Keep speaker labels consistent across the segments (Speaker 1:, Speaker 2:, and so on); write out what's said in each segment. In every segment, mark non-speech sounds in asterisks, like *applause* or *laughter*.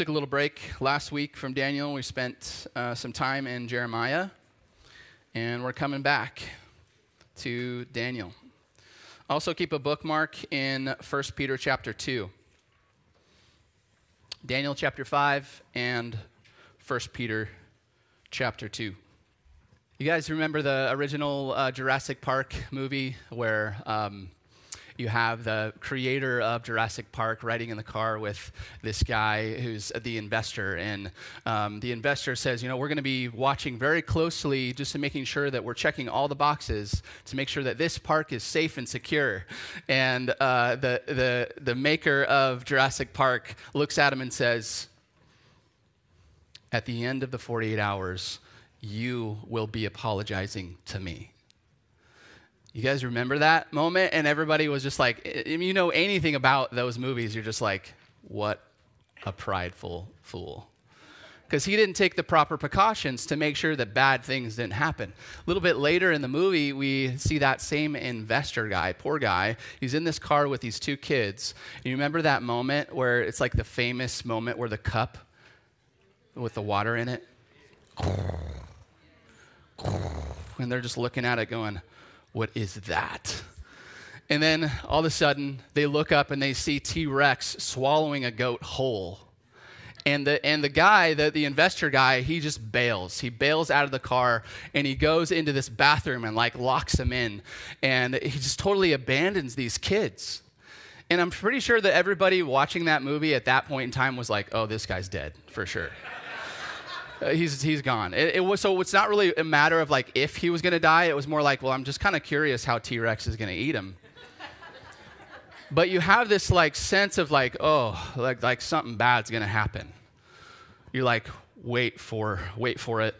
Speaker 1: took a little break last week from Daniel. We spent uh, some time in Jeremiah, and we're coming back to Daniel. Also, keep a bookmark in 1 Peter chapter 2. Daniel chapter 5 and 1 Peter chapter 2. You guys remember the original uh, Jurassic Park movie where um, you have the creator of Jurassic Park riding in the car with this guy who's the investor. And um, the investor says, You know, we're going to be watching very closely just to making sure that we're checking all the boxes to make sure that this park is safe and secure. And uh, the, the, the maker of Jurassic Park looks at him and says, At the end of the 48 hours, you will be apologizing to me. You guys remember that moment? And everybody was just like, if you know anything about those movies, you're just like, what a prideful fool. Because he didn't take the proper precautions to make sure that bad things didn't happen. A little bit later in the movie, we see that same investor guy, poor guy. He's in this car with these two kids. You remember that moment where it's like the famous moment where the cup with the water in it? And they're just looking at it going, what is that? And then all of a sudden, they look up and they see T Rex swallowing a goat whole. And the, and the guy, the, the investor guy, he just bails. He bails out of the car and he goes into this bathroom and like locks them in. And he just totally abandons these kids. And I'm pretty sure that everybody watching that movie at that point in time was like, oh, this guy's dead for sure. Uh, he's he's gone. It, it, was so it's not really a matter of like if he was going to die. It was more like, well, I'm just kind of curious how T Rex is going to eat him. but you have this like sense of like, oh, like like something bad's going to happen. You're like, wait for wait for it.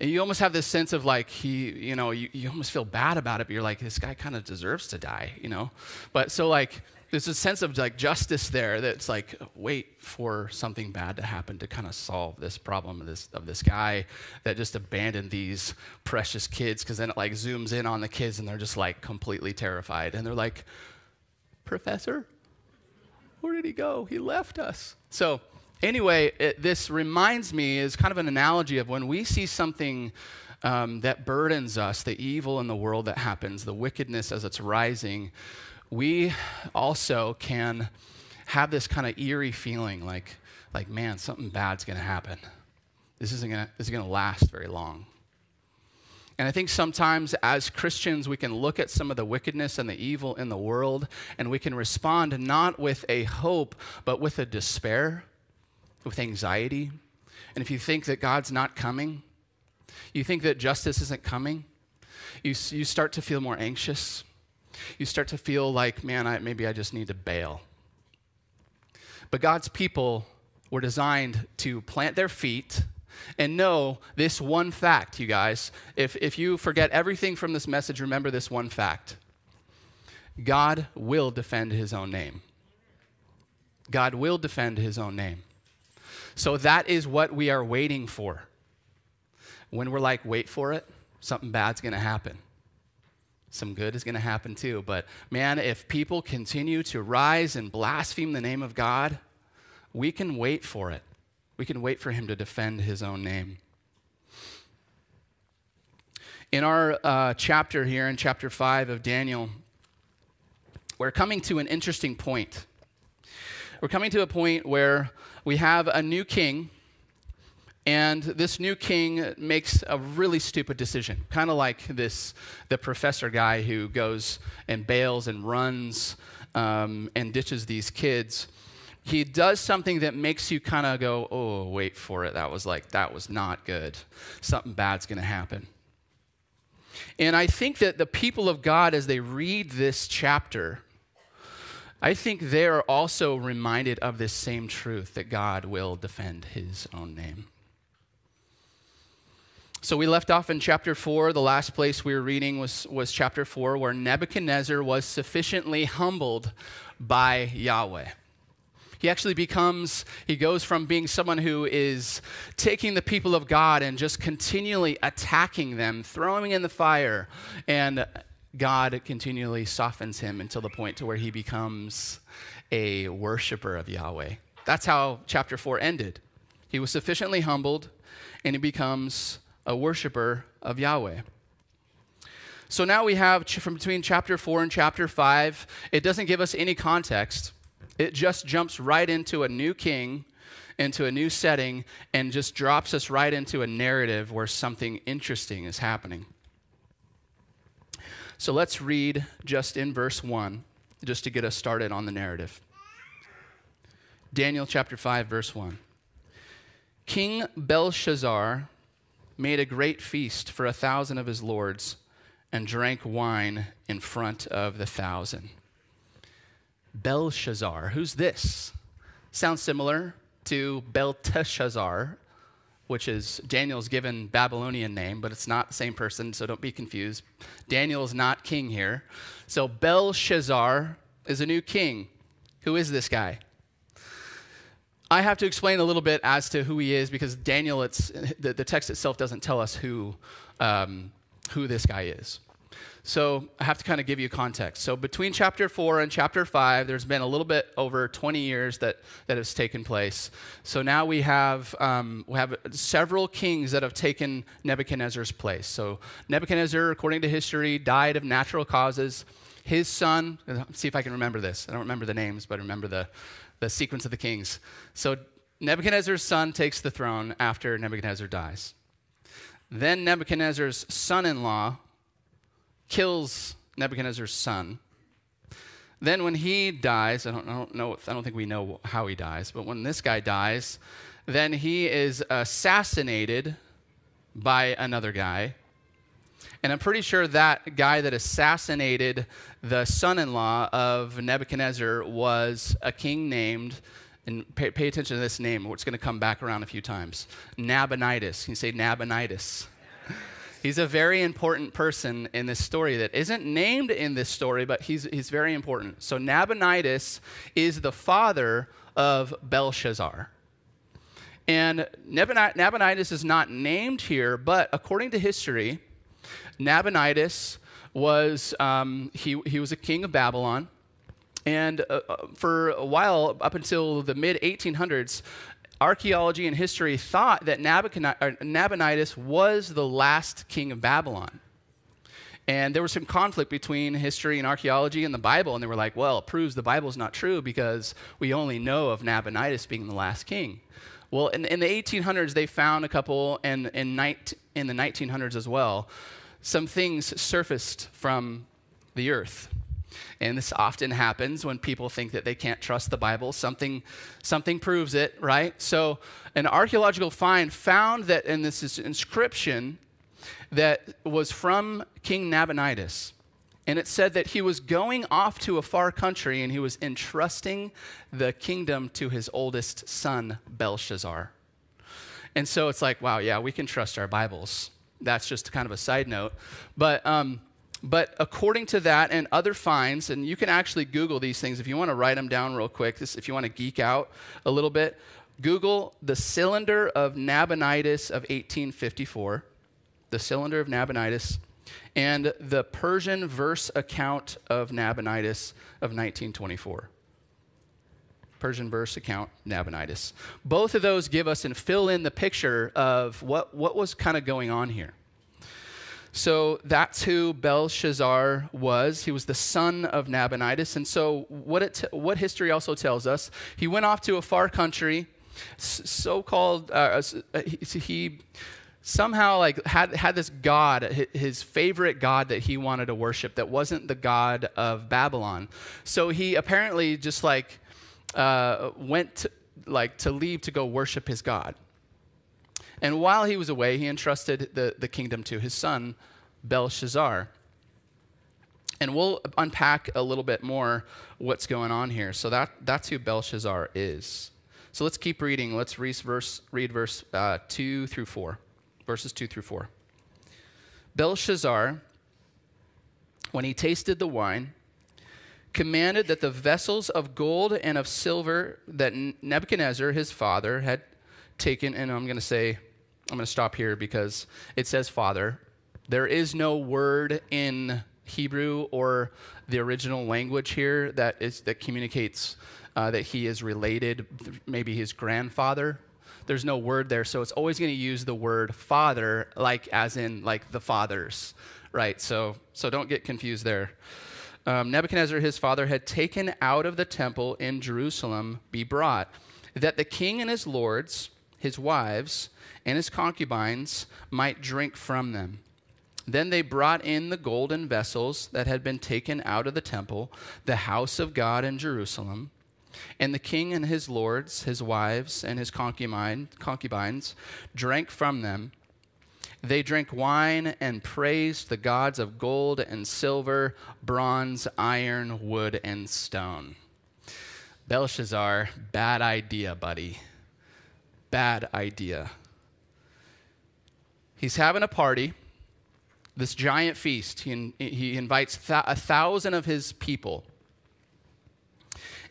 Speaker 1: And you almost have this sense of like he, you know, you, you almost feel bad about it, but you're like, this guy kind of deserves to die, you know. But so like there's a sense of like justice there that's like wait for something bad to happen to kind of solve this problem of this of this guy that just abandoned these precious kids because then it like zooms in on the kids and they're just like completely terrified. And they're like professor where did he go? He left us. So anyway it, this reminds me is kind of an analogy of when we see something um, that burdens us the evil in the world that happens the wickedness as it's rising we also can have this kind of eerie feeling like, like man, something bad's going to happen. This isn't going is to last very long. And I think sometimes as Christians, we can look at some of the wickedness and the evil in the world, and we can respond not with a hope, but with a despair, with anxiety. And if you think that God's not coming, you think that justice isn't coming, you, you start to feel more anxious you start to feel like, man, I, maybe I just need to bail. But God's people were designed to plant their feet and know this one fact, you guys. If, if you forget everything from this message, remember this one fact God will defend his own name. God will defend his own name. So that is what we are waiting for. When we're like, wait for it, something bad's going to happen some good is going to happen too. But man, if people continue to rise and blaspheme the name of God, we can wait for it. We can wait for him to defend his own name. In our uh, chapter here, in chapter 5 of Daniel, we're coming to an interesting point. We're coming to a point where we have a new king and this new king makes a really stupid decision, kind of like this the professor guy who goes and bails and runs um, and ditches these kids. He does something that makes you kind of go, "Oh, wait for it. That was like that was not good. Something bad's going to happen." And I think that the people of God, as they read this chapter, I think they're also reminded of this same truth that God will defend his own name. So we left off in chapter 4. The last place we were reading was, was chapter 4, where Nebuchadnezzar was sufficiently humbled by Yahweh. He actually becomes, he goes from being someone who is taking the people of God and just continually attacking them, throwing in the fire, and God continually softens him until the point to where he becomes a worshiper of Yahweh. That's how chapter 4 ended. He was sufficiently humbled and he becomes a worshiper of Yahweh. So now we have from between chapter 4 and chapter 5, it doesn't give us any context. It just jumps right into a new king, into a new setting, and just drops us right into a narrative where something interesting is happening. So let's read just in verse 1, just to get us started on the narrative. Daniel chapter 5, verse 1. King Belshazzar made a great feast for a thousand of his lords and drank wine in front of the thousand. Belshazzar, who's this? Sounds similar to Belteshazzar, which is Daniel's given Babylonian name, but it's not the same person, so don't be confused. Daniel is not king here. So Belshazzar is a new king. Who is this guy? I have to explain a little bit as to who he is because Daniel, it's, the, the text itself doesn't tell us who, um, who this guy is. So I have to kind of give you context. So between chapter 4 and chapter 5, there's been a little bit over 20 years that, that has taken place. So now we have, um, we have several kings that have taken Nebuchadnezzar's place. So Nebuchadnezzar, according to history, died of natural causes. His son, see if I can remember this. I don't remember the names, but I remember the, the sequence of the kings. So Nebuchadnezzar's son takes the throne after Nebuchadnezzar dies. Then Nebuchadnezzar's son in law kills Nebuchadnezzar's son. Then, when he dies, I don't, I don't, know, I don't think we know how he dies, but when this guy dies, then he is assassinated by another guy. And I'm pretty sure that guy that assassinated the son in law of Nebuchadnezzar was a king named, and pay, pay attention to this name, it's going to come back around a few times Nabonidus. Can you say Nabonidus? He's a very important person in this story that isn't named in this story, but he's, he's very important. So Nabonidus is the father of Belshazzar. And Nabonidus is not named here, but according to history, Nabonidus was, um, he, he was a king of Babylon. And uh, uh for a while, up until the mid 1800s, archaeology and history thought that Nabonidus was the last king of Babylon. And there was some conflict between history and archaeology and the Bible, and they were like, well, it proves the Bible's not true because we only know of Nabonidus being the last king. Well, in, in the 1800s, they found a couple, and in, in the 1900s as well, some things surfaced from the earth. And this often happens when people think that they can't trust the Bible. Something, something proves it, right? So, an archaeological find found that, and this is inscription that was from King Nabonidus. And it said that he was going off to a far country and he was entrusting the kingdom to his oldest son, Belshazzar. And so it's like, wow, yeah, we can trust our Bibles. That's just kind of a side note. But um, but according to that and other finds, and you can actually Google these things if you want to write them down real quick, this, if you want to geek out a little bit, Google the cylinder of Nabonidus of 1854, the cylinder of Nabonidus, and the Persian verse account of Nabonidus of 1924. Persian verse account, Nabonidus. Both of those give us and fill in the picture of what, what was kind of going on here. So that's who Belshazzar was. He was the son of Nabonidus. And so, what, it what history also tells us, he went off to a far country, so called, uh, uh he, he somehow like had, had this god his favorite god that he wanted to worship that wasn't the god of babylon so he apparently just like uh, went to, like to leave to go worship his god and while he was away, he entrusted the, the kingdom to his son, Belshazzar. And we'll unpack a little bit more what's going on here. So that, that's who Belshazzar is. So let's keep reading. Let's read verse, read verse uh, 2 through 4. Verses 2 through 4. Belshazzar, when he tasted the wine, commanded that the vessels of gold and of silver that Nebuchadnezzar, his father, had taken, and I'm going to say I'm going to stop here because it says Father. There is no word in Hebrew or the original language here that is that communicates uh, that he is related, maybe his grandfather. There's no word there, so it's always going to use the word father, like as in like the fathers, right? So, so don't get confused there. Um, Nebuchadnezzar, his father, had taken out of the temple in Jerusalem be brought, that the king and his lords, his wives, and his concubines might drink from them. Then they brought in the golden vessels that had been taken out of the temple, the house of God in Jerusalem. And the king and his lords, his wives, and his concubine, concubines drank from them. They drank wine and praised the gods of gold and silver, bronze, iron, wood, and stone. Belshazzar, bad idea, buddy. Bad idea. He's having a party, this giant feast. He, he invites th- a thousand of his people.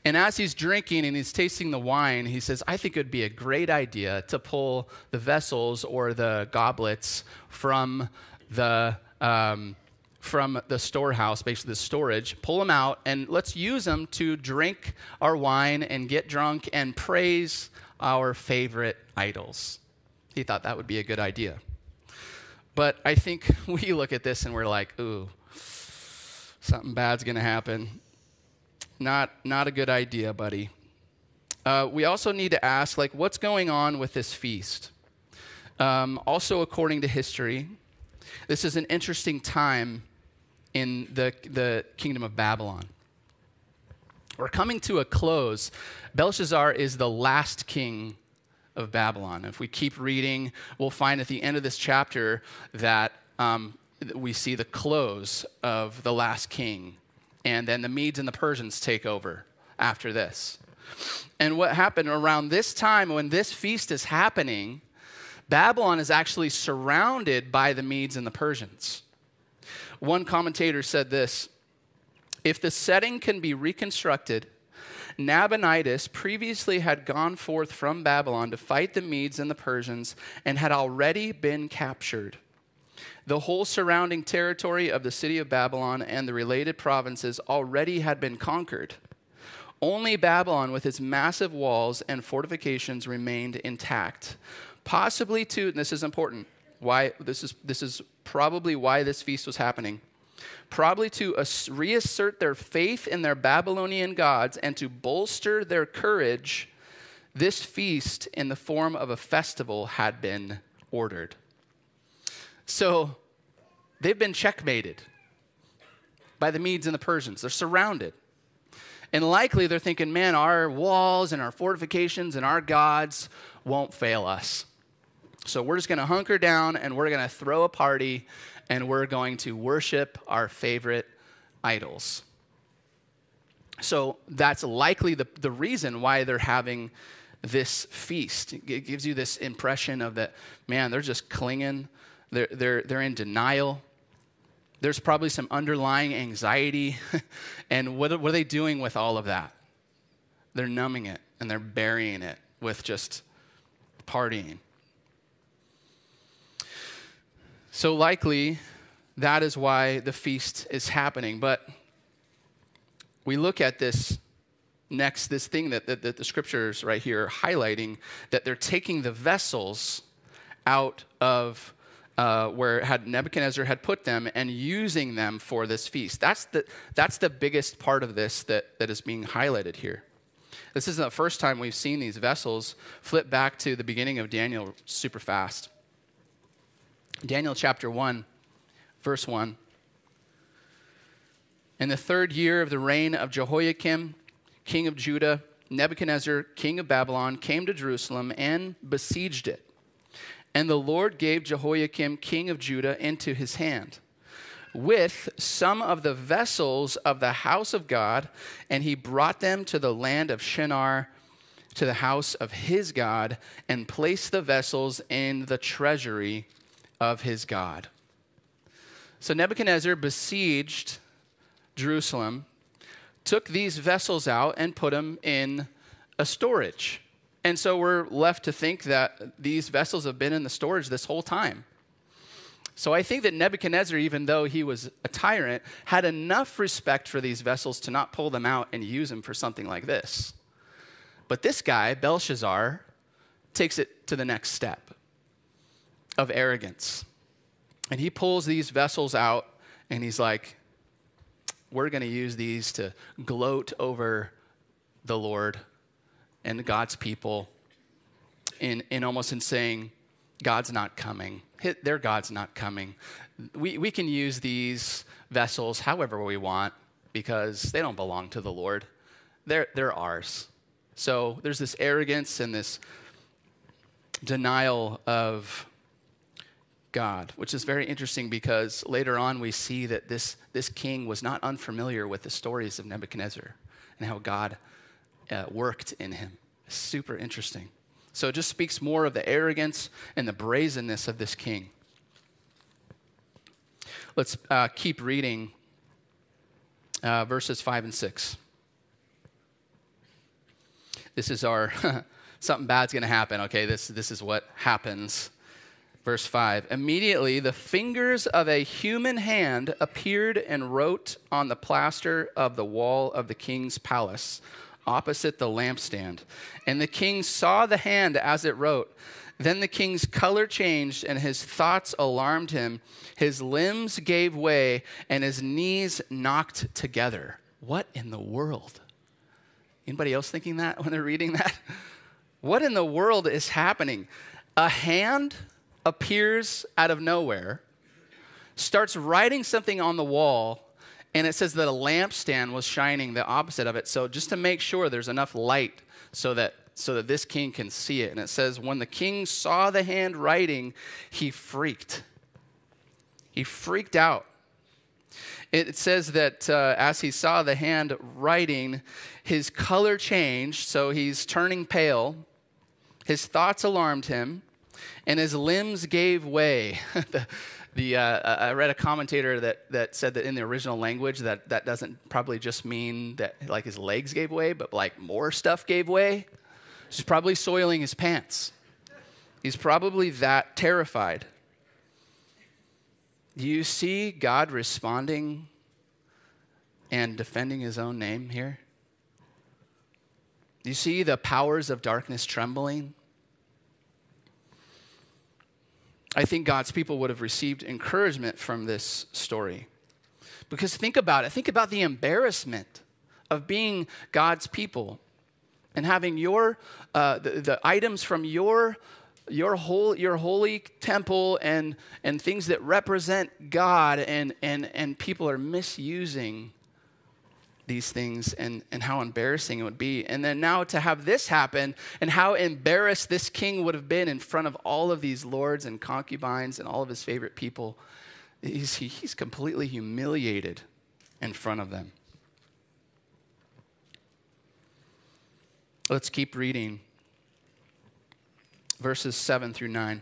Speaker 1: And as he's drinking and he's tasting the wine, he says, I think it would be a great idea to pull the vessels or the goblets from the. Um, from the storehouse, basically the storage, pull them out, and let's use them to drink our wine and get drunk and praise our favorite idols. He thought that would be a good idea. But I think *laughs* we look at this and we're like, ooh, something bad's going to happen. Not, not a good idea, buddy. Uh, we also need to ask, like, what's going on with this feast? Um, also, according to history, this is an interesting time in the, the kingdom of Babylon. We're coming to a close. Belshazzar is the last king of Babylon. If we keep reading, we'll find at the end of this chapter that um, we see the close of the last king and then the Medes and the Persians take over after this. And what happened around this time when this feast is happening, Babylon is actually surrounded by the Medes and the Persians. One commentator said this If the setting can be reconstructed, Nabonidus previously had gone forth from Babylon to fight the Medes and the Persians and had already been captured. The whole surrounding territory of the city of Babylon and the related provinces already had been conquered. Only Babylon, with its massive walls and fortifications, remained intact. Possibly to, and this is important, why this is, this is probably why this feast was happening. Probably to reassert their faith in their Babylonian gods and to bolster their courage, this feast in the form of a festival had been ordered. So they've been checkmated by the Medes and the Persians. They're surrounded. And likely they're thinking, man, our walls and our fortifications and our gods won't fail us. So we're just going to hunker down and we're going to throw a party and we're going to worship our favorite idols. So that's likely the, the reason why they're having this feast. It gives you this impression of that, man, they're just clinging they're, they're, they're in denial. There's probably some underlying anxiety. *laughs* and what, what are they doing with all of that? They're numbing it and they're burying it with just partying. So, likely, that is why the feast is happening. But we look at this next, this thing that, that, that the scriptures right here are highlighting that they're taking the vessels out of uh, where had Nebuchadnezzar had put them and using them for this feast. That's the, that's the biggest part of this that, that is being highlighted here. This isn't the first time we've seen these vessels. Flip back to the beginning of Daniel super fast. Daniel chapter 1, verse 1. In the third year of the reign of Jehoiakim, king of Judah, Nebuchadnezzar, king of Babylon, came to Jerusalem and besieged it. And the Lord gave Jehoiakim, king of Judah, into his hand with some of the vessels of the house of God, and he brought them to the land of Shinar, to the house of his God, and placed the vessels in the treasury of his God. So Nebuchadnezzar besieged Jerusalem, took these vessels out, and put them in a storage. And so we're left to think that these vessels have been in the storage this whole time. So I think that Nebuchadnezzar, even though he was a tyrant, had enough respect for these vessels to not pull them out and use them for something like this. But this guy, Belshazzar, takes it to the next step of arrogance. And he pulls these vessels out and he's like, We're going to use these to gloat over the Lord and God's people in, in almost in saying, God's not coming. Their God's not coming. We, we can use these vessels however we want because they don't belong to the Lord. They're, they're ours. So there's this arrogance and this denial of God, which is very interesting because later on we see that this, this king was not unfamiliar with the stories of Nebuchadnezzar and how God uh, worked in him. Super interesting. So it just speaks more of the arrogance and the brazenness of this king. Let's uh, keep reading uh, verses 5 and 6. This is our, *laughs* something bad's going to happen, okay? This, this is what happens. Verse 5 Immediately the fingers of a human hand appeared and wrote on the plaster of the wall of the king's palace opposite the lampstand. And the king saw the hand as it wrote. Then the king's color changed and his thoughts alarmed him. His limbs gave way and his knees knocked together. What in the world? Anybody else thinking that when they're reading that? What in the world is happening? A hand appears out of nowhere, starts writing something on the wall, and it says that a lampstand was shining the opposite of it. So just to make sure there's enough light so that so that this king can see it. And it says, when the king saw the handwriting, he freaked. He freaked out. It says that uh, as he saw the hand writing, his color changed, so he's turning pale. His thoughts alarmed him, and his limbs gave way. *laughs* the, uh, I read a commentator that, that said that in the original language that that doesn't probably just mean that like his legs gave way, but like more stuff gave way. He's probably soiling his pants. He's probably that terrified. Do you see God responding and defending his own name here? Do you see the powers of darkness trembling? I think God's people would have received encouragement from this story. Because think about it. Think about the embarrassment of being God's people and having your uh, the, the, items from your your whole your holy temple and and things that represent God and and and people are misusing these things and, and how embarrassing it would be. And then now to have this happen and how embarrassed this king would have been in front of all of these lords and concubines and all of his favorite people. He's, he's completely humiliated in front of them. Let's keep reading verses 7 through 9.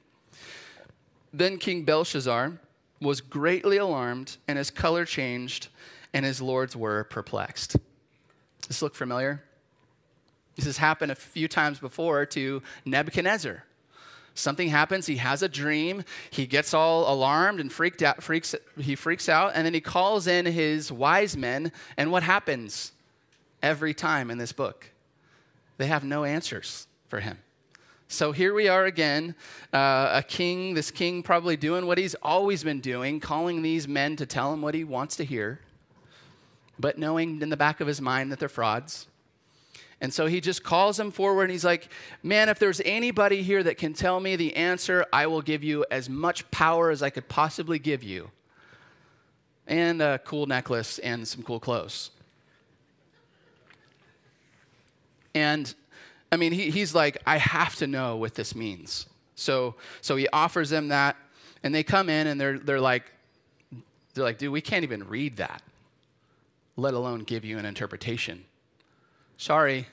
Speaker 1: Then King Belshazzar was greatly alarmed, and his color changed, and his lords were perplexed. Does this look familiar? This has happened a few times before to Nebuchadnezzar. Something happens, he has a dream, he gets all alarmed and freaked out, freaks, he freaks out, and then he calls in his wise men, and what happens every time in this book? They have no answers for him. So here we are again, uh, a king, this king probably doing what he's always been doing, calling these men to tell him what he wants to hear, but knowing in the back of his mind that they're frauds. And so he just calls them forward and he's like, Man, if there's anybody here that can tell me the answer, I will give you as much power as I could possibly give you. And a cool necklace and some cool clothes. And I mean, he, he's like, I have to know what this means. So, so he offers them that, and they come in and they're, they're like, they're like, dude, we can't even read that. let alone give you an interpretation. Sorry.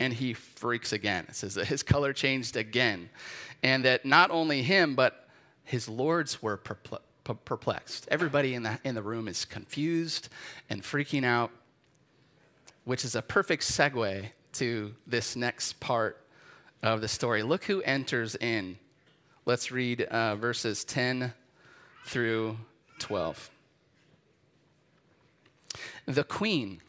Speaker 1: And he freaks again. It says that his color changed again. And that not only him, but his lords were perplexed. Everybody in the, in the room is confused and freaking out, which is a perfect segue to this next part of the story. Look who enters in. Let's read uh, verses 10 through 12. The queen.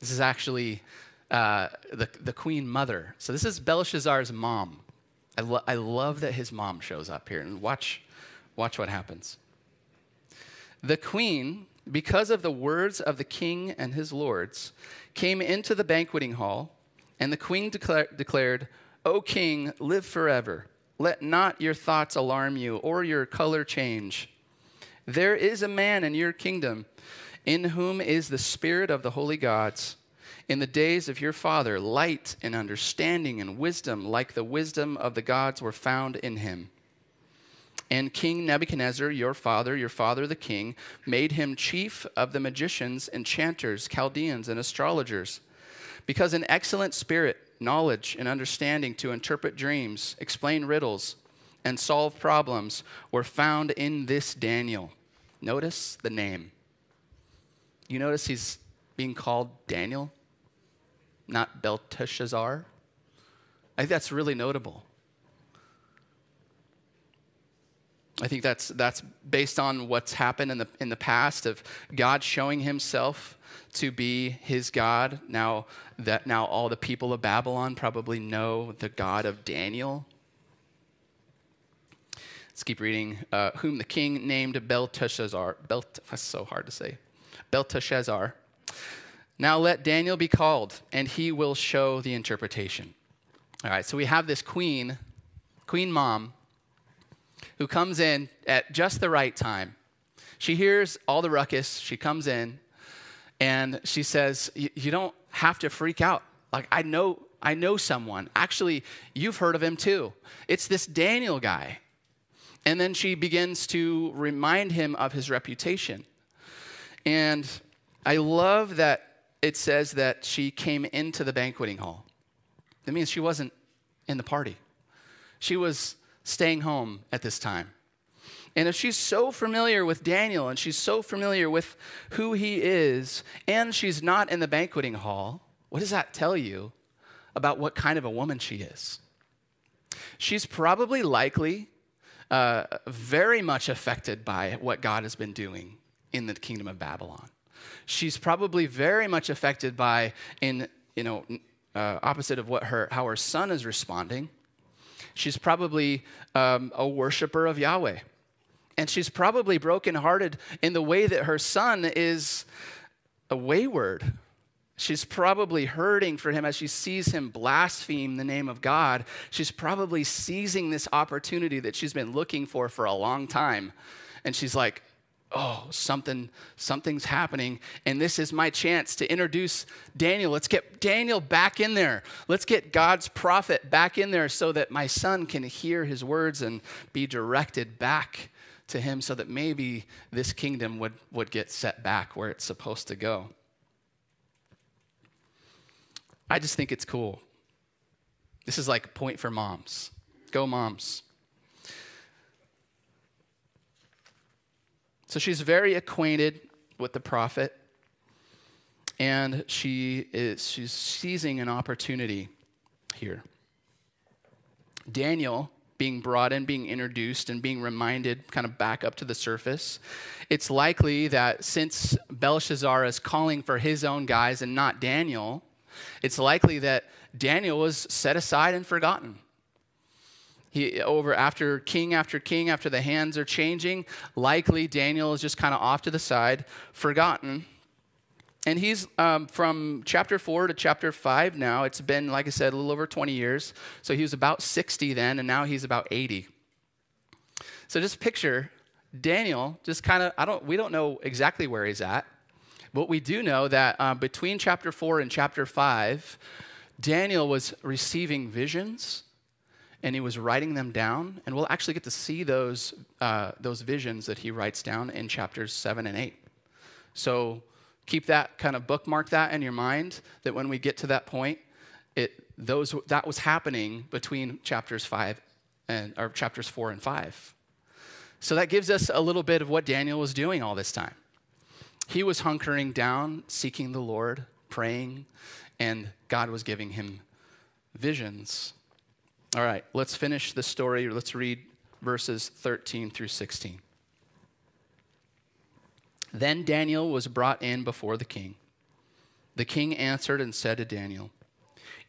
Speaker 1: This is actually uh, the, the queen mother. So this is Belshazzar's mom. I, lo- I love that his mom shows up here. And watch, watch what happens. The queen, because of the words of the king and his lords, came into the banqueting hall, and the queen decla- declared, O king, live forever. Let not your thoughts alarm you or your color change. There is a man in your kingdom in whom is the spirit of the holy gods. In the days of your father, light and understanding and wisdom, like the wisdom of the gods, were found in him. And King Nebuchadnezzar, your father, your father the king, made him chief of the magicians, enchanters, Chaldeans, and astrologers. Because an excellent spirit, knowledge, and understanding to interpret dreams, explain riddles, and solve problems were found in this Daniel. Notice the name. You notice he's being called Daniel, not Belteshazzar. I think that's really notable. I think that's, that's based on what's happened in the, in the past of God showing himself to be his God. Now that now all the people of Babylon probably know the God of Daniel. Let's keep reading. Uh, whom the king named Belteshazzar. Belt, that's so hard to say. Belteshazzar. Now let Daniel be called, and he will show the interpretation. All right, so we have this queen, queen mom, who comes in at just the right time. She hears all the ruckus. She comes in and she says, You don't have to freak out. Like, I know, I know someone. Actually, you've heard of him too. It's this Daniel guy. And then she begins to remind him of his reputation. And I love that it says that she came into the banqueting hall. That means she wasn't in the party. She was staying home at this time. And if she's so familiar with Daniel and she's so familiar with who he is, and she's not in the banqueting hall, what does that tell you about what kind of a woman she is? She's probably likely uh, very much affected by what God has been doing in the kingdom of Babylon. She's probably very much affected by, in you know, uh, opposite of what her how her son is responding. She's probably um, a worshiper of Yahweh. And she's probably brokenhearted in the way that her son is a wayward. She's probably hurting for him as she sees him blaspheme the name of God. She's probably seizing this opportunity that she's been looking for for a long time. And she's like, oh, something, something's happening, and this is my chance to introduce Daniel. Let's get Daniel back in there. Let's get God's prophet back in there so that my son can hear his words and be directed back to him so that maybe this kingdom would, would get set back where it's supposed to go. I just think it's cool. This is like a point for moms. Go, moms. So she's very acquainted with the prophet, and she is she's seizing an opportunity here. Daniel being brought in, being introduced, and being reminded kind of back up to the surface. It's likely that since Belshazzar is calling for his own guys and not Daniel, it's likely that Daniel was set aside and forgotten. He, over after king after king, after the hands are changing, likely Daniel is just kind of off to the side, forgotten. And he's um, from chapter 4 to chapter 5 now. It's been, like I said, a little over 20 years. So he was about 60 then, and now he's about 80. So just picture Daniel, just kind of, I don't, we don't know exactly where he's at, but we do know that uh, between chapter 4 and chapter 5, Daniel was receiving visions and he was writing them down. And we'll actually get to see those, uh, those visions that he writes down in chapters 7 and 8. So keep that kind of bookmark that in your mind that when we get to that point, it those that was happening between chapters 5 and or chapters 4 and 5. So that gives us a little bit of what Daniel was doing all this time. He was hunkering down, seeking the Lord, praying, and God was giving him visions. All right, let's finish the story. Let's read verses 13 through 16. Then Daniel was brought in before the king. The king answered and said to Daniel,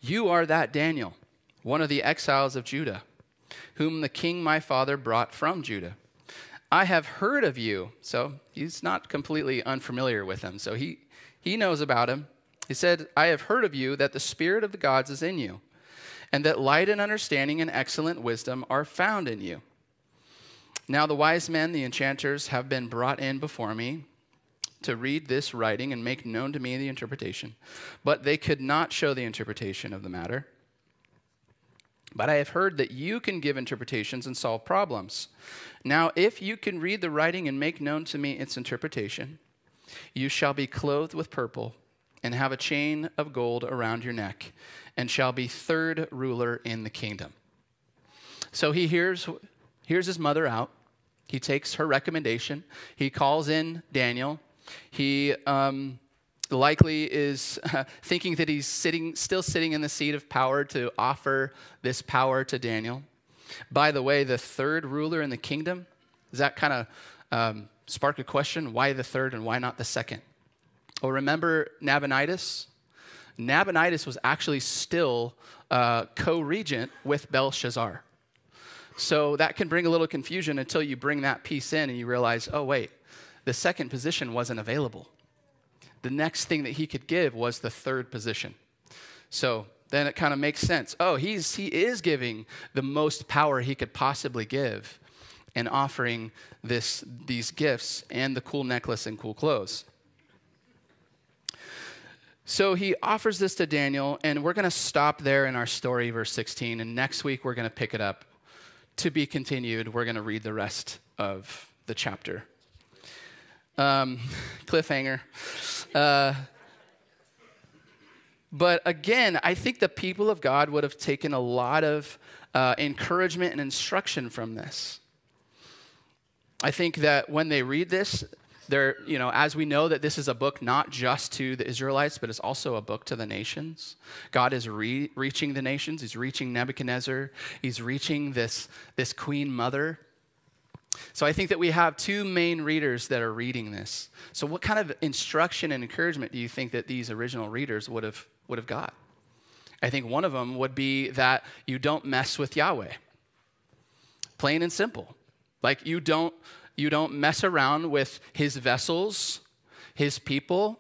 Speaker 1: You are that Daniel, one of the exiles of Judah, whom the king my father brought from Judah. I have heard of you. So he's not completely unfamiliar with him. So he, he knows about him. He said, I have heard of you that the spirit of the gods is in you, and that light and understanding and excellent wisdom are found in you. Now the wise men, the enchanters, have been brought in before me to read this writing and make known to me the interpretation. But they could not show the interpretation of the matter. But I have heard that you can give interpretations and solve problems. Now, if you can read the writing and make known to me its interpretation, you shall be clothed with purple and have a chain of gold around your neck, and shall be third ruler in the kingdom. So he hears, hears his mother out. He takes her recommendation. He calls in Daniel. He um, likely is uh, *laughs* thinking that he's sitting, still sitting in the seat of power to offer this power to Daniel. By the way, the third ruler in the kingdom, does that kind of um, spark a question? Why the third and why not the second? Well, remember Nabonidus? Nabonidus was actually still uh, co regent with Belshazzar. So that can bring a little confusion until you bring that piece in and you realize, oh, wait, the second position wasn't available. The next thing that he could give was the third position. So then it kind of makes sense. Oh, he's, he is giving the most power he could possibly give and offering this, these gifts and the cool necklace and cool clothes. So he offers this to Daniel, and we're going to stop there in our story, verse 16. And next week, we're going to pick it up to be continued. We're going to read the rest of the chapter. Um, *laughs* cliffhanger. Uh, but again, I think the people of God would have taken a lot of uh, encouragement and instruction from this. I think that when they read this, they're, you know, as we know that this is a book not just to the Israelites, but it's also a book to the nations. God is re- reaching the nations. He's reaching Nebuchadnezzar. He's reaching this, this queen mother. So I think that we have two main readers that are reading this. So what kind of instruction and encouragement do you think that these original readers would have would have got? I think one of them would be that you don't mess with Yahweh. Plain and simple. Like you don't you don't mess around with his vessels, his people,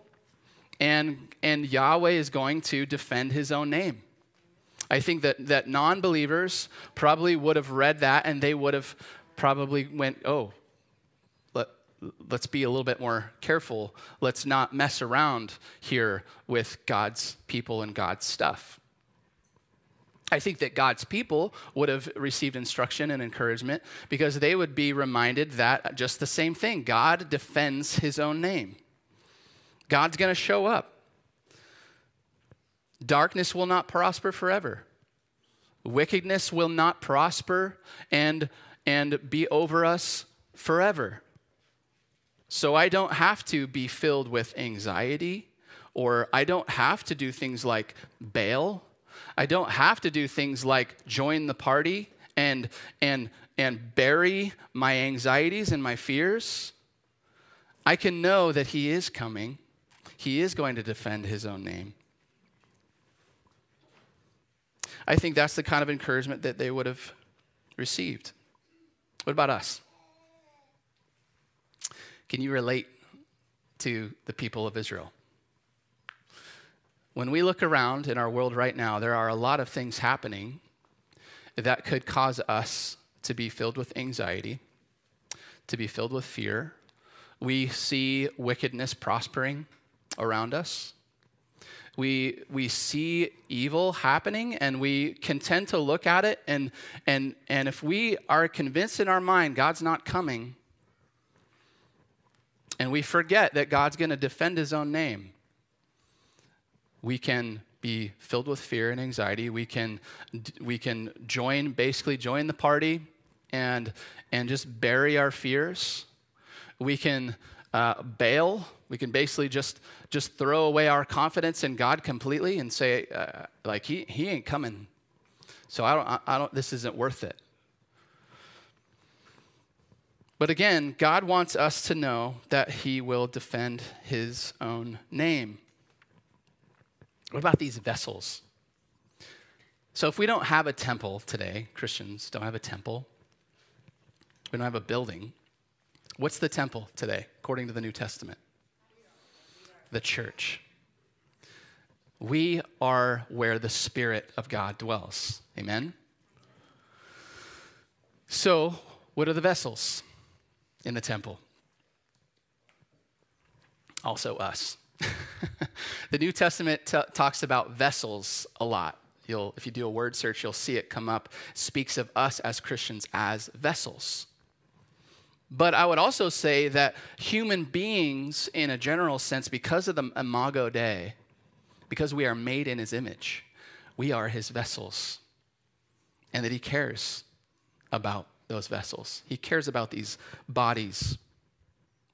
Speaker 1: and and Yahweh is going to defend his own name. I think that that non-believers probably would have read that and they would have probably went, oh, let, let's be a little bit more careful. Let's not mess around here with God's people and God's stuff. I think that God's people would have received instruction and encouragement because they would be reminded that just the same thing God defends his own name. God's going to show up. Darkness will not prosper forever. Wickedness will not prosper and and be over us forever. So I don't have to be filled with anxiety, or I don't have to do things like bail. I don't have to do things like join the party and, and, and bury my anxieties and my fears. I can know that He is coming, He is going to defend His own name. I think that's the kind of encouragement that they would have received. What about us? Can you relate to the people of Israel? When we look around in our world right now, there are a lot of things happening that could cause us to be filled with anxiety, to be filled with fear. We see wickedness prospering around us we, we see evil happening and we can tend to look at it. And, and, and if we are convinced in our mind God's not coming, and we forget that God's going to defend his own name. We can be filled with fear and anxiety. We can, we can join, basically join the party and, and just bury our fears. We can uh, bail. We can basically just, just throw away our confidence in God completely and say, uh, like, he, he ain't coming. So I don't, I don't, this isn't worth it. But again, God wants us to know that He will defend His own name. What about these vessels? So, if we don't have a temple today, Christians don't have a temple, we don't have a building, what's the temple today, according to the New Testament? The church. We are where the Spirit of God dwells. Amen? So, what are the vessels? in the temple. Also, us. *laughs* the New Testament t- talks about vessels a lot. You'll, if you do a word search, you'll see it come up. Speaks of us as Christians as vessels. But I would also say that human beings, in a general sense, because of the Imago Dei, because we are made in his image, we are his vessels. And that he cares about those vessels. He cares about these bodies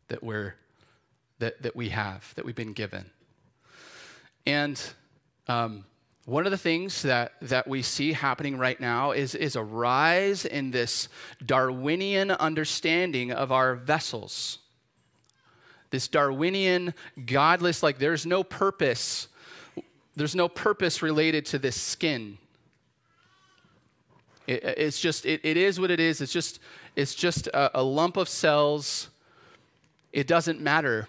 Speaker 1: that we're that, that we have, that we've been given. And um, one of the things that, that we see happening right now is, is a rise in this Darwinian understanding of our vessels. This Darwinian, godless, like there's no purpose. There's no purpose related to this skin. It, it's just, it, it is what it is. It's just, it's just a, a lump of cells. It doesn't matter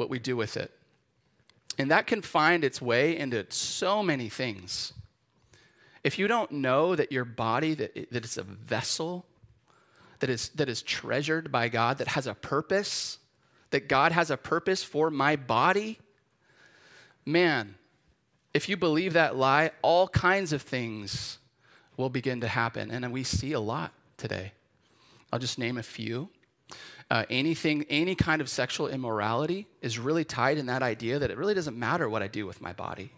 Speaker 1: what we do with it. And that can find its way into so many things. If you don't know that your body, that, that it's a vessel, that is, that is treasured by God, that has a purpose, that God has a purpose for my body, man, if you believe that lie, all kinds of things will begin to happen. And we see a lot today. I'll just name a few. Uh, anything, any kind of sexual immorality is really tied in that idea that it really doesn't matter what I do with my body.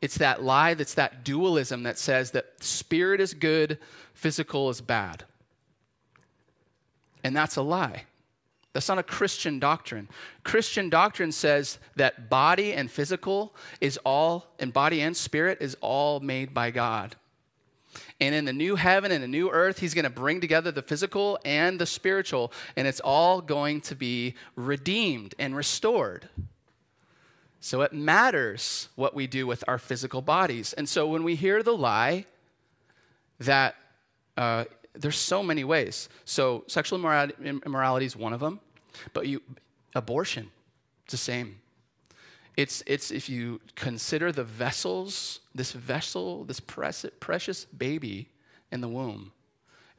Speaker 1: It's that lie that's that dualism that says that spirit is good, physical is bad. And that's a lie. That's not a Christian doctrine. Christian doctrine says that body and physical is all, and body and spirit is all made by God. And in the new heaven and the new earth, he's going to bring together the physical and the spiritual, and it's all going to be redeemed and restored. So it matters what we do with our physical bodies. And so when we hear the lie that uh, there's so many ways. So sexual immorality, immorality is one of them. But you, abortion, it's the same. It's, it's if you consider the vessels, this vessel, this precious baby in the womb,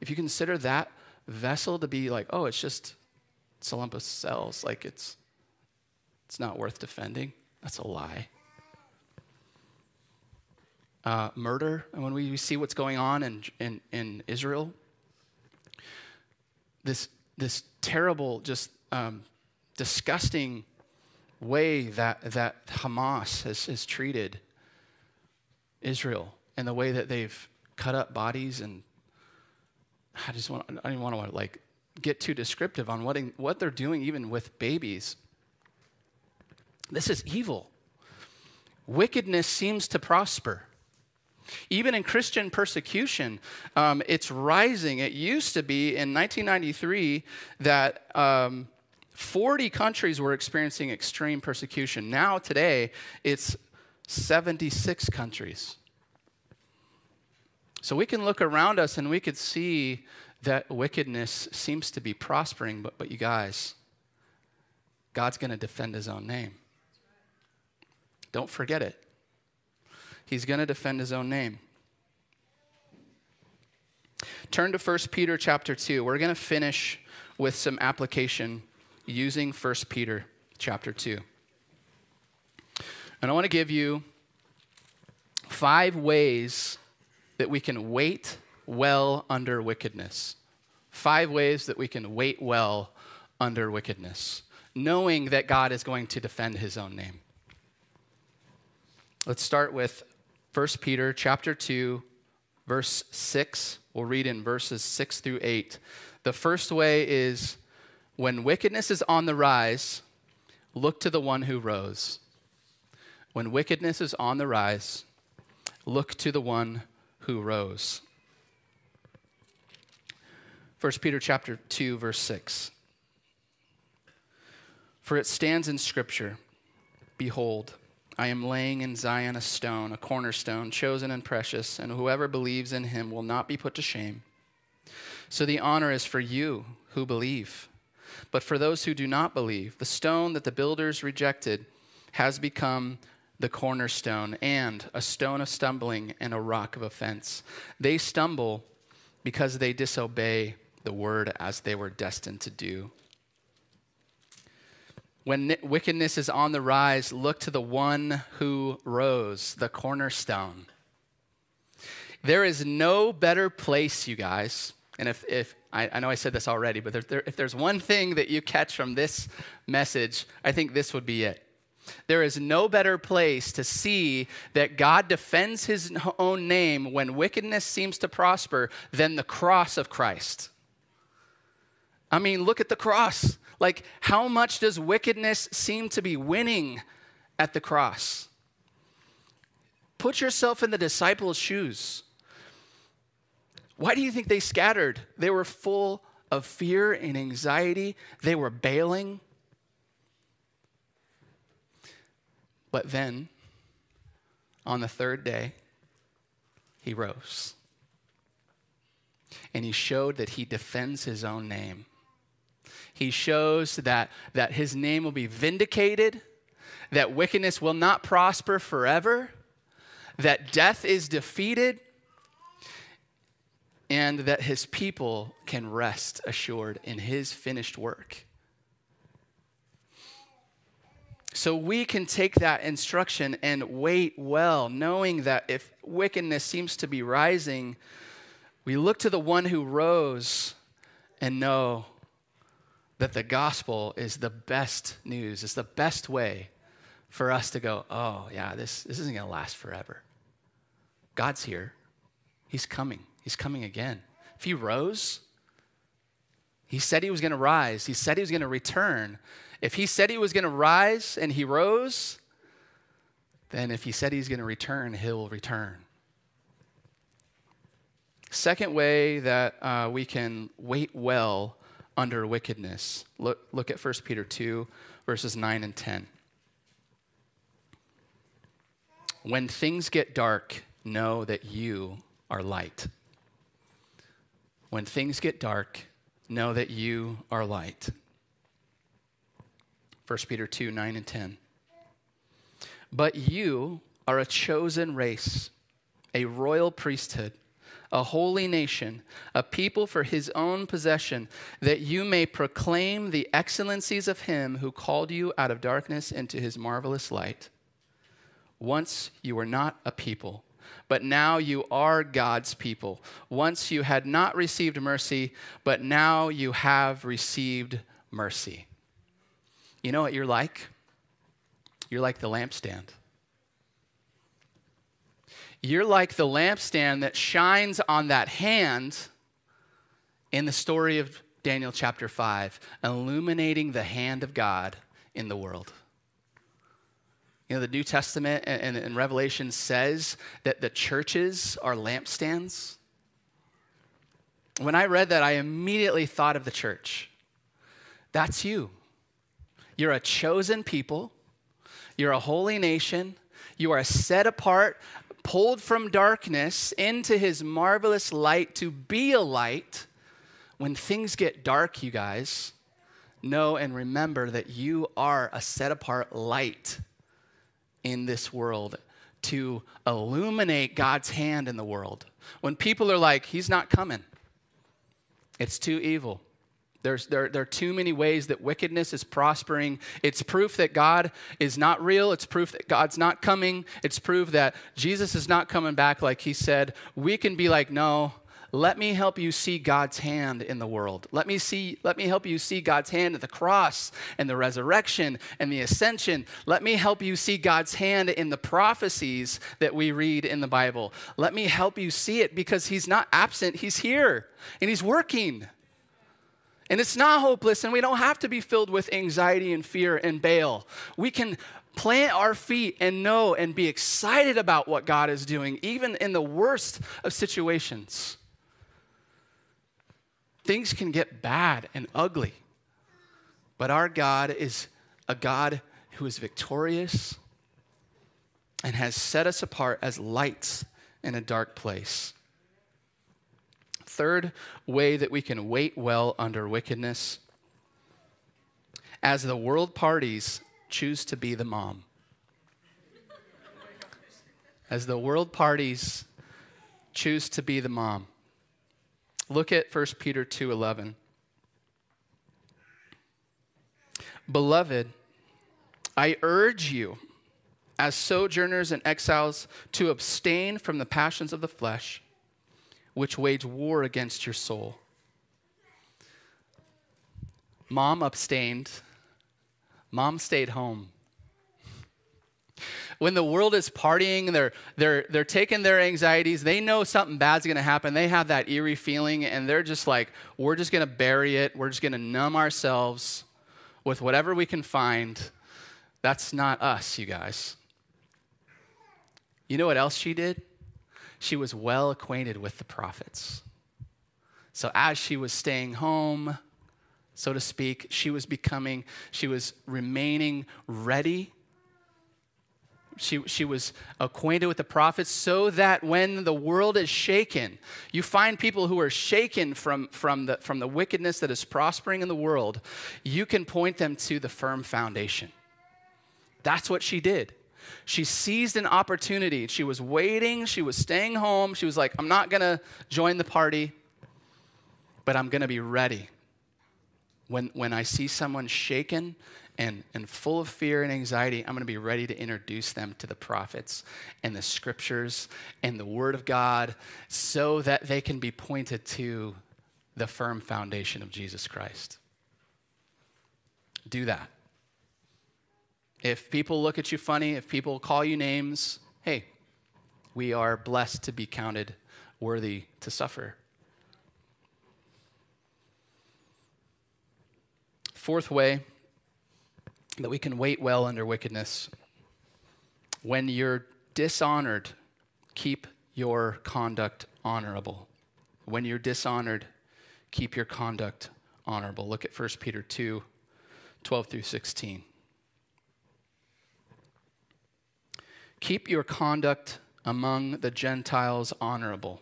Speaker 1: if you consider that vessel to be like, oh, it's just it's a lump of cells, like it's it's not worth defending, that's a lie. Uh, murder, and when we see what's going on in, in, in Israel, this, this terrible, just um, disgusting way that, that Hamas has, has treated Israel and the way that they've cut up bodies and I just want I don't want to like get too descriptive on what, what they're doing even with babies. This is evil. Wickedness seems to prosper. Even in Christian persecution, um, it's rising. It used to be in 1993 that um, 40 countries were experiencing extreme persecution. Now, today, it's 76 countries. So we can look around us and we could see that wickedness seems to be prospering, but, but you guys, God's going to defend his own name. Don't forget it. He's going to defend his own name. Turn to 1 Peter chapter 2. We're going to finish with some application using 1 Peter chapter 2. And I want to give you five ways that we can wait well under wickedness. Five ways that we can wait well under wickedness, knowing that God is going to defend his own name. Let's start with 1 Peter chapter 2 verse 6. We'll read in verses 6 through 8. The first way is when wickedness is on the rise, look to the one who rose. When wickedness is on the rise, look to the one who rose. 1 Peter chapter 2 verse 6. For it stands in scripture, behold, I am laying in Zion a stone, a cornerstone, chosen and precious, and whoever believes in him will not be put to shame. So the honor is for you who believe. But for those who do not believe, the stone that the builders rejected has become the cornerstone and a stone of stumbling and a rock of offense. They stumble because they disobey the word as they were destined to do. When wickedness is on the rise, look to the one who rose, the cornerstone. There is no better place, you guys. And if, if I, I know I said this already, but there, there, if there's one thing that you catch from this message, I think this would be it. There is no better place to see that God defends his own name when wickedness seems to prosper than the cross of Christ. I mean, look at the cross. Like, how much does wickedness seem to be winning at the cross? Put yourself in the disciples' shoes. Why do you think they scattered? They were full of fear and anxiety, they were bailing. But then, on the third day, he rose. And he showed that he defends his own name. He shows that, that his name will be vindicated, that wickedness will not prosper forever, that death is defeated, and that his people can rest assured in his finished work. So we can take that instruction and wait well, knowing that if wickedness seems to be rising, we look to the one who rose and know that the gospel is the best news, it's the best way for us to go, oh, yeah, this, this isn't going to last forever. God's here. He's coming. He's coming again. If he rose, he said he was going to rise. He said he was going to return. If he said he was going to rise and he rose, then if he said he's going to return, he'll return. Second way that uh, we can wait well under wickedness. Look, look at 1 Peter 2, verses 9 and 10. When things get dark, know that you are light. When things get dark, know that you are light. 1 Peter 2, 9 and 10. But you are a chosen race, a royal priesthood a holy nation, a people for his own possession, that you may proclaim the excellencies of him who called you out of darkness into his marvelous light. Once you were not a people, but now you are God's people. Once you had not received mercy, but now you have received mercy. You know what you're like? You're like the lampstand. You're like the lampstand that shines on that hand in the story of Daniel chapter 5, illuminating the hand of God in the world. You know, the New Testament and, and, and Revelation says that the churches are lampstands. When I read that, I immediately thought of the church. That's you. You're a chosen people, you're a holy nation, you are set apart pulled from darkness into his marvelous light to be a light, when things get dark, you guys, know and remember that you are a set apart light in this world to illuminate God's hand in the world. When people are like, He's not coming, it's too evil. There's, there, there are too many ways that wickedness is prospering. It's proof that God is not real. It's proof that God's not coming. It's proof that Jesus is not coming back like he said. We can be like, no, let me help you see God's hand in the world. Let me see let me help you see God's hand at the cross and the resurrection and the ascension. Let me help you see God's hand in the prophecies that we read in the Bible. Let me help you see it because he's not absent, he's here and he's working. And it's not hopeless, and we don't have to be filled with anxiety and fear and bail. We can plant our feet and know and be excited about what God is doing, even in the worst of situations. Things can get bad and ugly, but our God is a God who is victorious and has set us apart as lights in a dark place. Third way that we can wait well under wickedness as the world parties choose to be the mom. As the world parties choose to be the mom. Look at 1 Peter 2:11. Beloved, I urge you as sojourners and exiles to abstain from the passions of the flesh which wage war against your soul. Mom abstained Mom stayed home. When the world is partying, they're, they're, they're taking their anxieties. They know something bad's going to happen. They have that eerie feeling, and they're just like, we're just going to bury it. We're just going to numb ourselves with whatever we can find. That's not us, you guys. You know what else she did? She was well acquainted with the prophets. So as she was staying home, so to speak. She was becoming, she was remaining ready. She, she was acquainted with the prophets so that when the world is shaken, you find people who are shaken from, from, the, from the wickedness that is prospering in the world, you can point them to the firm foundation. That's what she did. She seized an opportunity. She was waiting. She was staying home. She was like, I'm not going to join the party, but I'm going to be ready when, when I see someone shaken and, and full of fear and anxiety, I'm going to be ready to introduce them to the prophets and the scriptures and the word of God so that they can be pointed to the firm foundation of Jesus Christ. Do that. If people look at you funny, if people call you names, hey, we are blessed to be counted worthy to suffer. Fourth way that we can wait well under wickedness when you're dishonored, keep your conduct honorable. When you're dishonored, keep your conduct honorable. Look at 1 Peter 2 12 through 16. Keep your conduct among the Gentiles honorable,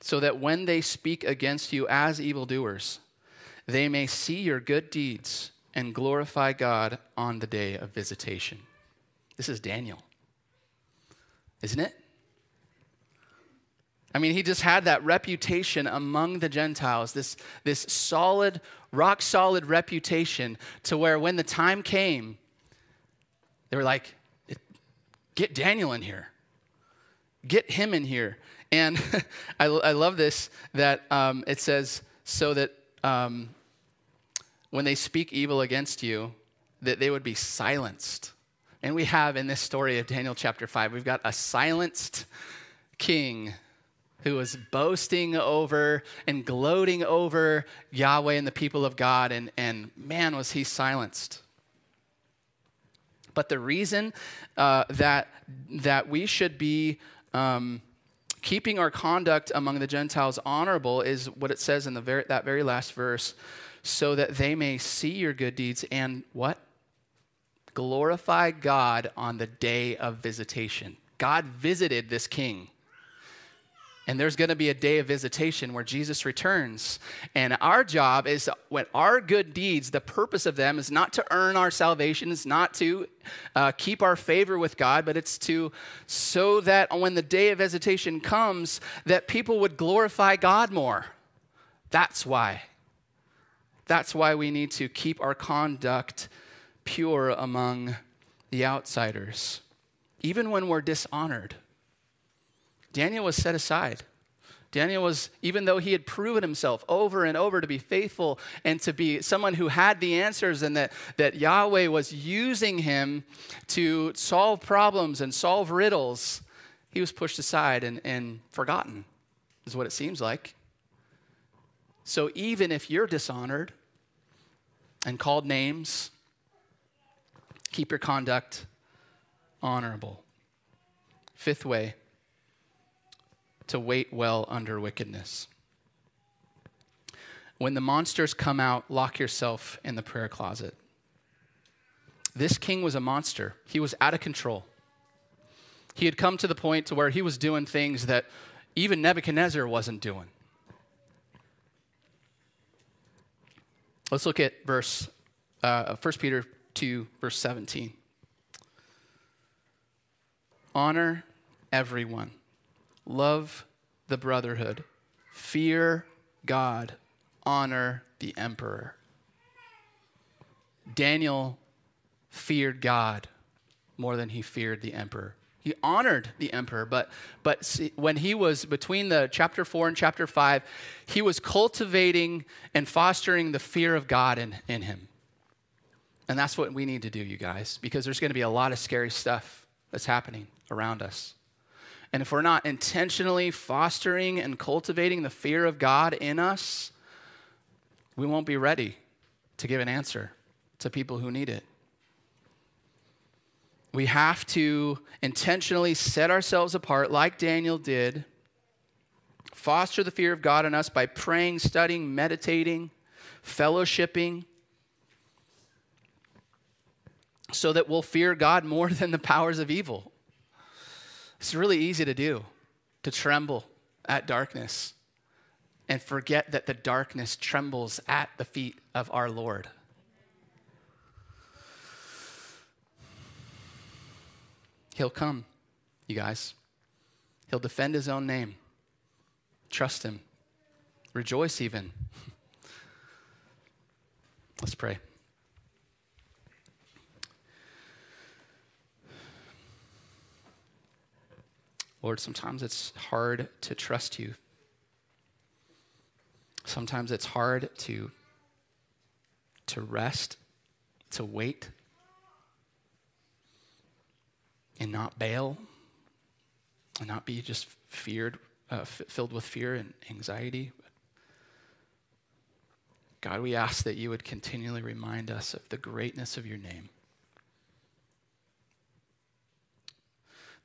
Speaker 1: so that when they speak against you as evildoers, they may see your good deeds and glorify God on the day of visitation. This is Daniel, isn't it? I mean, he just had that reputation among the Gentiles, this, this solid, rock solid reputation, to where when the time came, they were like, get Daniel in here, get him in here. And *laughs* I, I, love this that um, it says, so that um, when they speak evil against you, that they would be silenced. And we have in this story of Daniel chapter 5, we've got a silenced king who was boasting over and gloating over Yahweh and the people of God, and, and man, was he silenced. But the reason uh, that, that we should be um, keeping our conduct among the Gentiles honorable is what it says in the very, that very last verse so that they may see your good deeds and what? Glorify God on the day of visitation. God visited this king. And there's going to be a day of visitation where Jesus returns. And our job is when our good deeds, the purpose of them is not to earn our salvation, it's not to uh, keep our favor with God, but it's to so that when the day of visitation comes, that people would glorify God more. That's why. That's why we need to keep our conduct pure among the outsiders, even when we're dishonored. Daniel was set aside. Daniel was, even though he had proven himself over and over to be faithful and to be someone who had the answers, and that, that Yahweh was using him to solve problems and solve riddles, he was pushed aside and, and forgotten, is what it seems like. So even if you're dishonored and called names, keep your conduct honorable. Fifth way to wait well under wickedness. When the monsters come out, lock yourself in the prayer closet. This king was a monster. He was out of control. He had come to the point to where he was doing things that even Nebuchadnezzar wasn't doing. Let's look at verse uh, 1 Peter 2, verse 17. Honor everyone love the brotherhood, fear God, honor the emperor. Daniel feared God more than he feared the emperor. He honored the emperor, but, but see, when he was between the chapter 4 and chapter 5, he was cultivating and fostering the fear of God in, in him. And that's what we need to do, you guys, because there's going to be a lot of scary stuff that's happening around us. And if we're not intentionally fostering and cultivating the fear of God in us, we won't be ready to give an answer to people who need it. We have to intentionally set ourselves apart, like Daniel did, foster the fear of God in us by praying, studying, meditating, fellowshipping, so that we'll fear God more *laughs* than the powers of evil. It's really easy to do, to tremble at darkness and forget that the darkness trembles at the feet of our Lord. He'll come, you guys. He'll defend his own name. Trust him. Rejoice even. *laughs* Let's pray. Lord, sometimes it's hard to trust you. Sometimes it's hard to, to rest, to wait, and not bail, and not be just feared, uh, f- filled with fear and anxiety. God, we ask that you would continually remind us of the greatness of your name.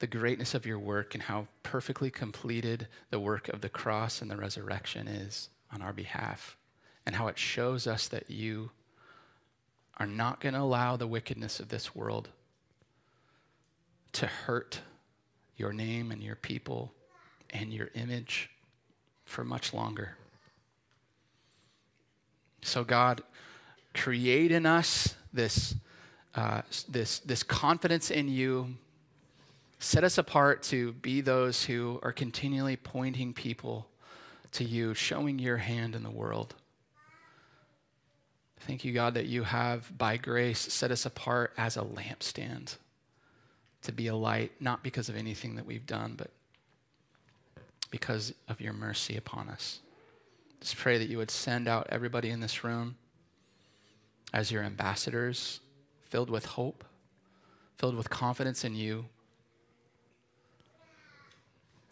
Speaker 1: the greatness of your work and how perfectly completed the work of the cross and the resurrection is on our behalf, and how it shows us that you are not going to allow the wickedness of this world to hurt your name and your people and your image for much longer. So, God, create in us this, uh, this, this confidence in you Set us apart to be those who are continually pointing people to you, showing your hand in the world. Thank you, God, that you have, by grace, set us apart as a lampstand to be a light, not because of anything that we've done, but because of your mercy upon us. Just pray that you would send out everybody in this room as your ambassadors, filled with hope, filled with confidence in you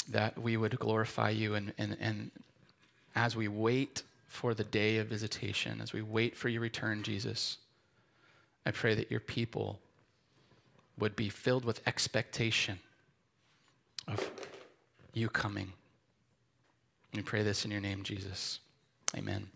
Speaker 1: that we would glorify you and, and, and as we wait for the day of visitation, as we wait for your return, Jesus, I pray that your people would be filled with expectation of you coming. We pray this in your name, Jesus. Amen.